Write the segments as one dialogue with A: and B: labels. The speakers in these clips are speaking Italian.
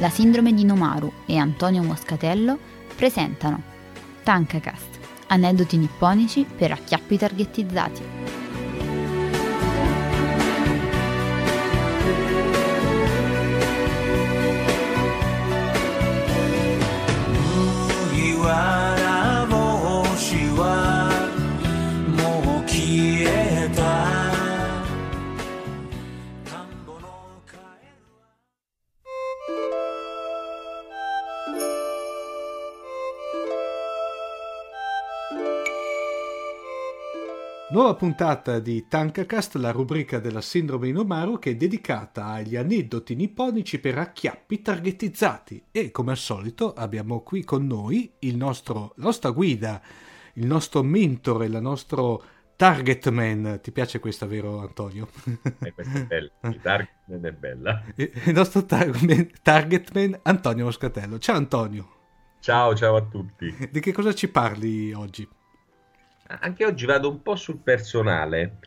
A: la sindrome di Nomaru e Antonio Moscatello presentano Tankacast, aneddoti nipponici per acchiappi targetizzati.
B: Nuova puntata di Tankacast, la rubrica della sindrome di Nomaru che è dedicata agli aneddoti nipponici per acchiappi targetizzati. E come al solito abbiamo qui con noi il nostro, la nostra guida, il nostro mentore, il nostro target man. Ti piace questa, vero Antonio?
C: Eh, questa è bella, il target man è bella.
B: Il nostro target man Antonio Moscatello. Ciao Antonio.
C: Ciao, ciao a tutti.
B: Di che cosa ci parli oggi?
C: Anche oggi vado un po' sul personale,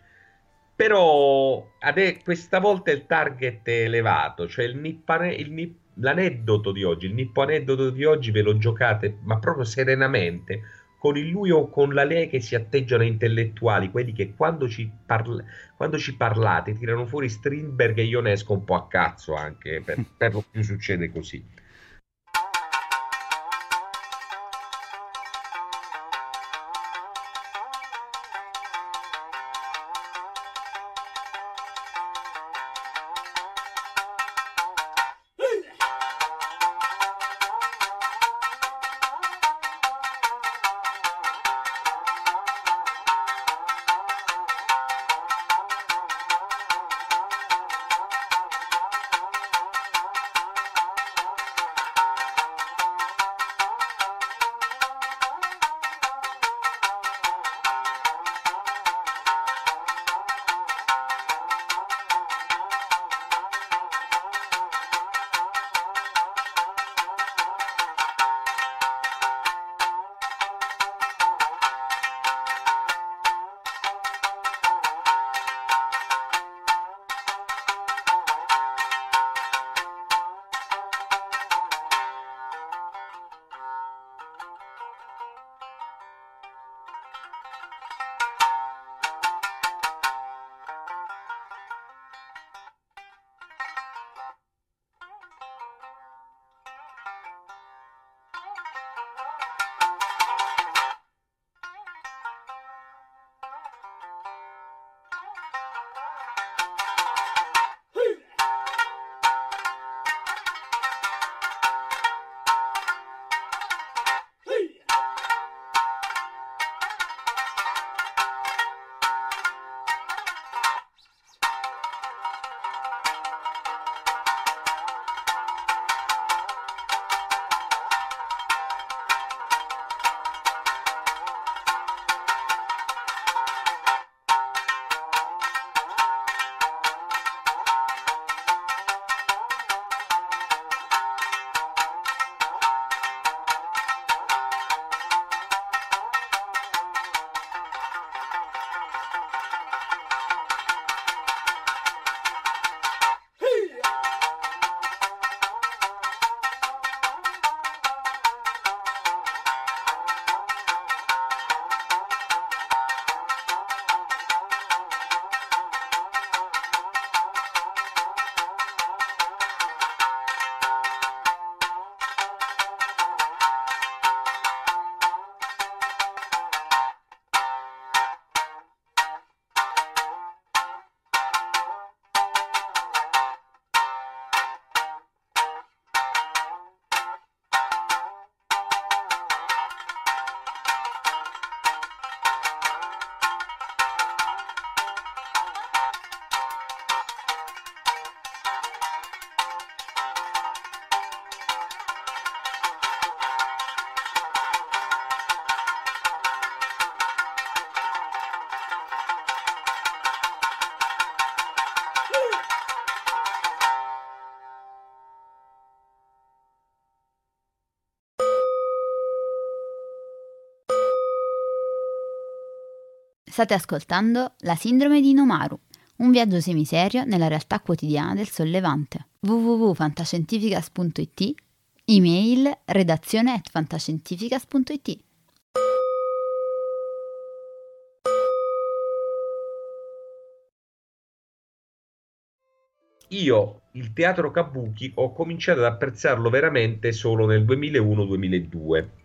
C: però ade- questa volta il target è elevato, cioè il nippane- il nip- l'aneddoto di oggi, il nippo aneddoto di oggi ve lo giocate, ma proprio serenamente, con il lui o con la lei che si atteggiano intellettuali, quelli che quando ci, parla- quando ci parlate tirano fuori Strindberg e io ne esco un po' a cazzo anche, per, per lo più succede così.
A: State ascoltando La sindrome di Nomaru, un viaggio semiserio nella realtà quotidiana del sollevante. www.fantascientificas.it, email redazione at fantascientificas.it.
C: Io il teatro Kabuki ho cominciato ad apprezzarlo veramente solo nel 2001-2002.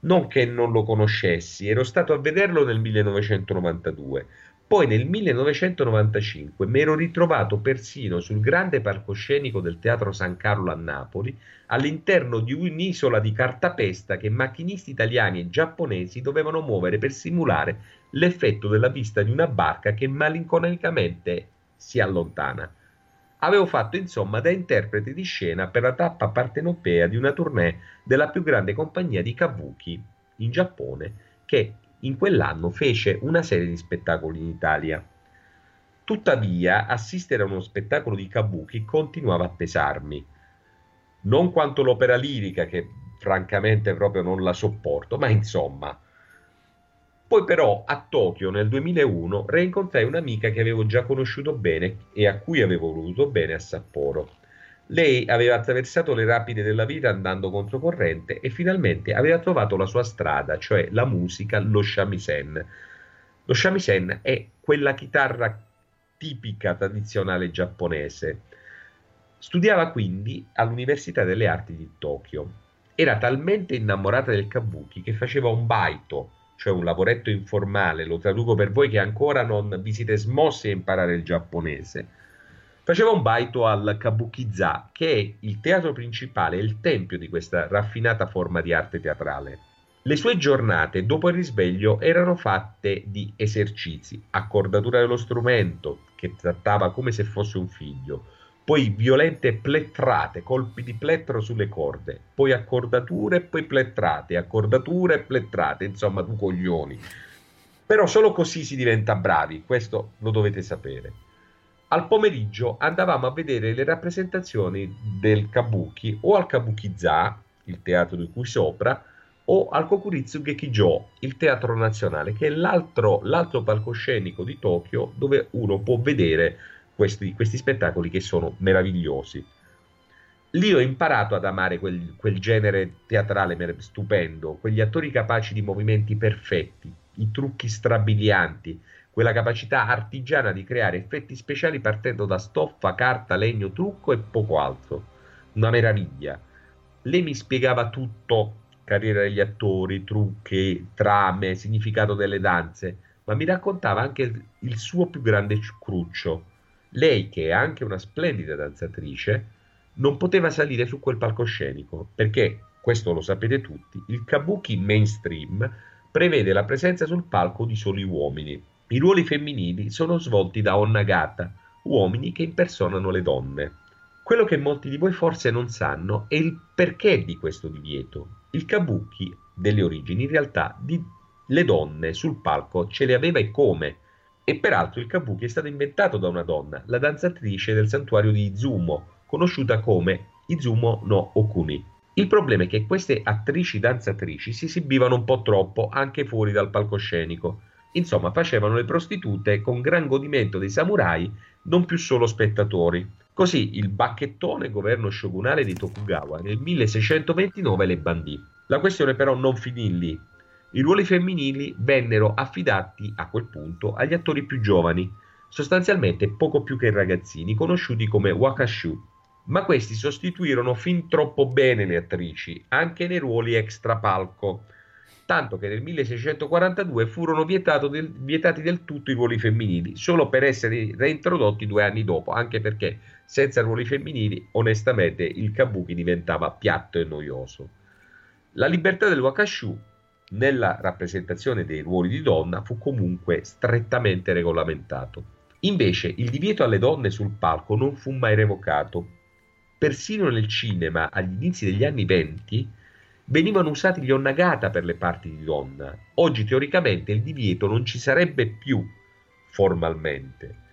C: Non che non lo conoscessi, ero stato a vederlo nel 1992. Poi nel 1995 mi ero ritrovato persino sul grande palcoscenico del Teatro San Carlo a Napoli, all'interno di un'isola di cartapesta che macchinisti italiani e giapponesi dovevano muovere per simulare l'effetto della vista di una barca che malinconicamente si allontana. Avevo fatto insomma da interprete di scena per la tappa partenopea di una tournée della più grande compagnia di kabuki in Giappone che in quell'anno fece una serie di spettacoli in Italia. Tuttavia, assistere a uno spettacolo di kabuki continuava a pesarmi. Non quanto l'opera lirica, che francamente proprio non la sopporto, ma insomma, poi però a Tokyo nel 2001 reincontrai un'amica che avevo già conosciuto bene e a cui avevo voluto bene a Sapporo. Lei aveva attraversato le rapide della vita andando controcorrente e finalmente aveva trovato la sua strada, cioè la musica, lo shamisen. Lo shamisen è quella chitarra tipica tradizionale giapponese. Studiava quindi all'Università delle Arti di Tokyo. Era talmente innamorata del kabuki che faceva un baito, cioè un lavoretto informale, lo traduco per voi che ancora non vi siete smossi a imparare il giapponese. Faceva un baito al Kabukiza, che è il teatro principale, il tempio di questa raffinata forma di arte teatrale. Le sue giornate dopo il risveglio erano fatte di esercizi, accordatura dello strumento, che trattava come se fosse un figlio, poi violente plettrate, colpi di plettro sulle corde, poi accordature, poi plettrate, accordature plettrate, insomma, tu coglioni. Però solo così si diventa bravi, questo lo dovete sapere. Al pomeriggio andavamo a vedere le rappresentazioni del Kabuki o al Kabukiza, il teatro di cui sopra, o al Kokuritsu Gekijo, il teatro nazionale, che è l'altro, l'altro palcoscenico di Tokyo dove uno può vedere questi, questi spettacoli che sono meravigliosi. Lì ho imparato ad amare quel, quel genere teatrale stupendo, quegli attori capaci di movimenti perfetti, i trucchi strabilianti, quella capacità artigiana di creare effetti speciali partendo da stoffa, carta, legno, trucco e poco altro. Una meraviglia. Lei mi spiegava tutto, carriera degli attori, trucchi, trame, significato delle danze, ma mi raccontava anche il suo più grande cruccio, lei, che è anche una splendida danzatrice, non poteva salire su quel palcoscenico perché, questo lo sapete tutti, il kabuki mainstream prevede la presenza sul palco di soli uomini. I ruoli femminili sono svolti da onnagata, uomini che impersonano le donne. Quello che molti di voi forse non sanno è il perché di questo divieto. Il kabuki, delle origini, in realtà di, le donne sul palco ce le aveva e come e peraltro il kabuki è stato inventato da una donna, la danzatrice del santuario di Izumo, conosciuta come Izumo no Okuni. Il problema è che queste attrici danzatrici si esibivano un po' troppo anche fuori dal palcoscenico. Insomma, facevano le prostitute con gran godimento dei samurai, non più solo spettatori. Così il bacchettone governo shogunale di Tokugawa nel 1629 le bandì. La questione però non finì lì. I ruoli femminili vennero affidati a quel punto agli attori più giovani, sostanzialmente poco più che ragazzini, conosciuti come wakashu, ma questi sostituirono fin troppo bene le attrici, anche nei ruoli extrapalco, tanto che nel 1642 furono del, vietati del tutto i ruoli femminili, solo per essere reintrodotti due anni dopo, anche perché senza ruoli femminili, onestamente, il kabuki diventava piatto e noioso. La libertà del wakashu nella rappresentazione dei ruoli di donna fu comunque strettamente regolamentato. Invece il divieto alle donne sul palco non fu mai revocato. Persino nel cinema, agli inizi degli anni venti, venivano usati gli onnagata per le parti di donna. Oggi teoricamente il divieto non ci sarebbe più formalmente.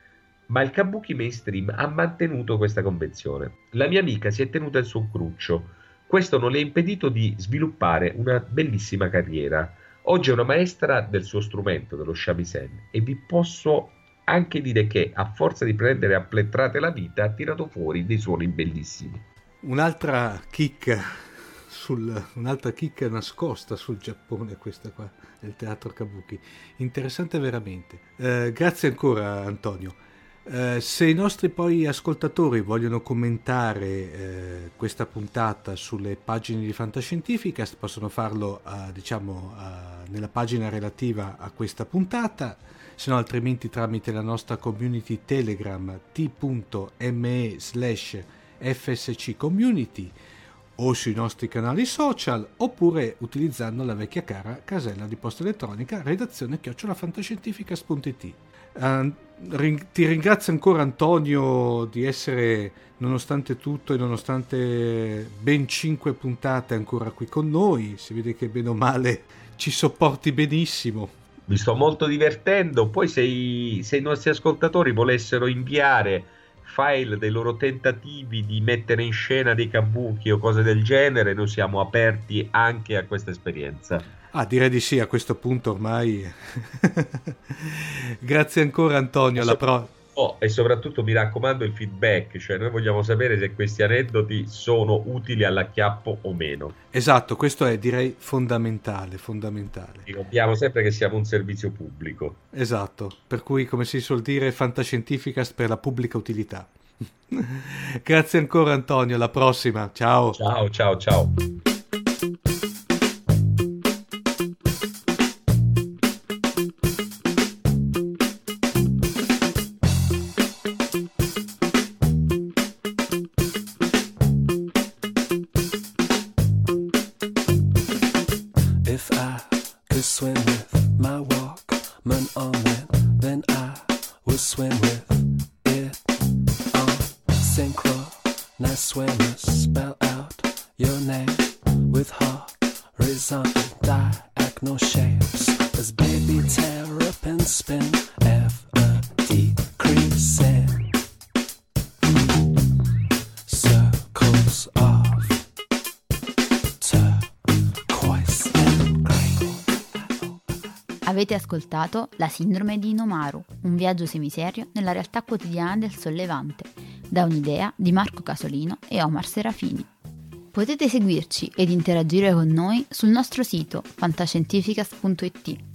C: Ma il kabuki mainstream ha mantenuto questa convenzione. La mia amica si è tenuta il suo cruccio questo non le ha impedito di sviluppare una bellissima carriera. Oggi è una maestra del suo strumento, dello shamisen, e vi posso anche dire che a forza di prendere a plettrate la vita ha tirato fuori dei suoni bellissimi.
B: Un'altra chicca, sul, un'altra chicca nascosta sul Giappone, questa qua, del teatro Kabuki. Interessante veramente. Eh, grazie ancora Antonio. Eh, se i nostri poi ascoltatori vogliono commentare eh, questa puntata sulle pagine di Fantascientificast possono farlo uh, diciamo, uh, nella pagina relativa a questa puntata se no altrimenti tramite la nostra community telegram t.me slash fsc community o sui nostri canali social oppure utilizzando la vecchia cara casella di posta elettronica redazione chiocciolafantascientificas.it ti ringrazio ancora Antonio di essere nonostante tutto e nonostante ben cinque puntate ancora qui con noi si vede che bene o male ci sopporti benissimo
C: mi sto molto divertendo. Poi, se i, se i nostri ascoltatori volessero inviare file dei loro tentativi di mettere in scena dei kabuki o cose del genere, noi siamo aperti anche a questa esperienza.
B: Ah, direi di sì, a questo punto ormai. Grazie ancora Antonio, alla prossima.
C: Oh, e soprattutto mi raccomando il feedback, cioè noi vogliamo sapere se questi aneddoti sono utili all'acchiappo o meno.
B: Esatto, questo è direi fondamentale, fondamentale.
C: Ricordiamo sempre che siamo un servizio pubblico.
B: Esatto, per cui come si suol dire fantascientificast per la pubblica utilità. Grazie ancora Antonio, alla prossima, ciao.
C: Ciao, ciao, ciao.
A: Avete ascoltato La sindrome di Inomaru, un viaggio semiserio nella realtà quotidiana del sollevante, da un'idea di Marco Casolino e Omar Serafini. Potete seguirci ed interagire con noi sul nostro sito fantascientificast.it,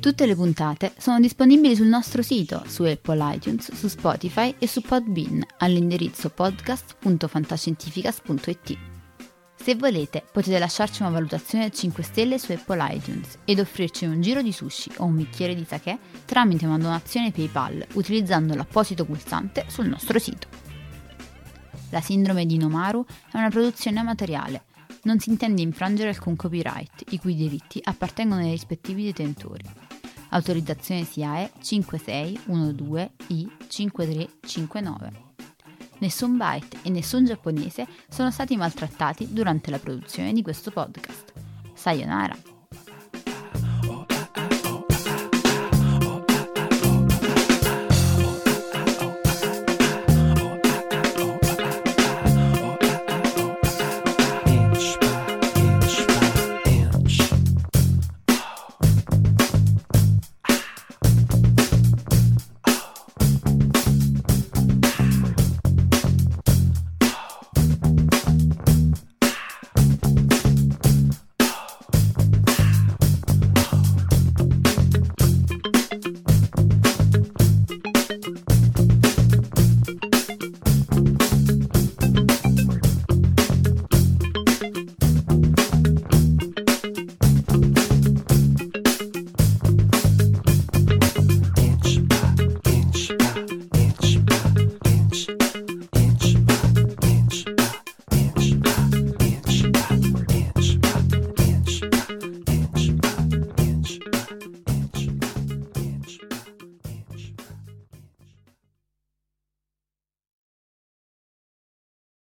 A: Tutte le puntate sono disponibili sul nostro sito, su Apple iTunes, su Spotify e su Podbean all'indirizzo podcast.fantascientificas.it. Se volete, potete lasciarci una valutazione a 5 stelle su Apple iTunes ed offrirci un giro di sushi o un bicchiere di sake tramite una donazione PayPal utilizzando l'apposito pulsante sul nostro sito. La sindrome di Nomaru è una produzione amatoriale. Non si intende infrangere alcun copyright, i cui diritti appartengono ai rispettivi detentori. Autorizzazione SIAE 5612I5359. Nessun byte e nessun giapponese sono stati maltrattati durante la produzione di questo podcast. Sayonara!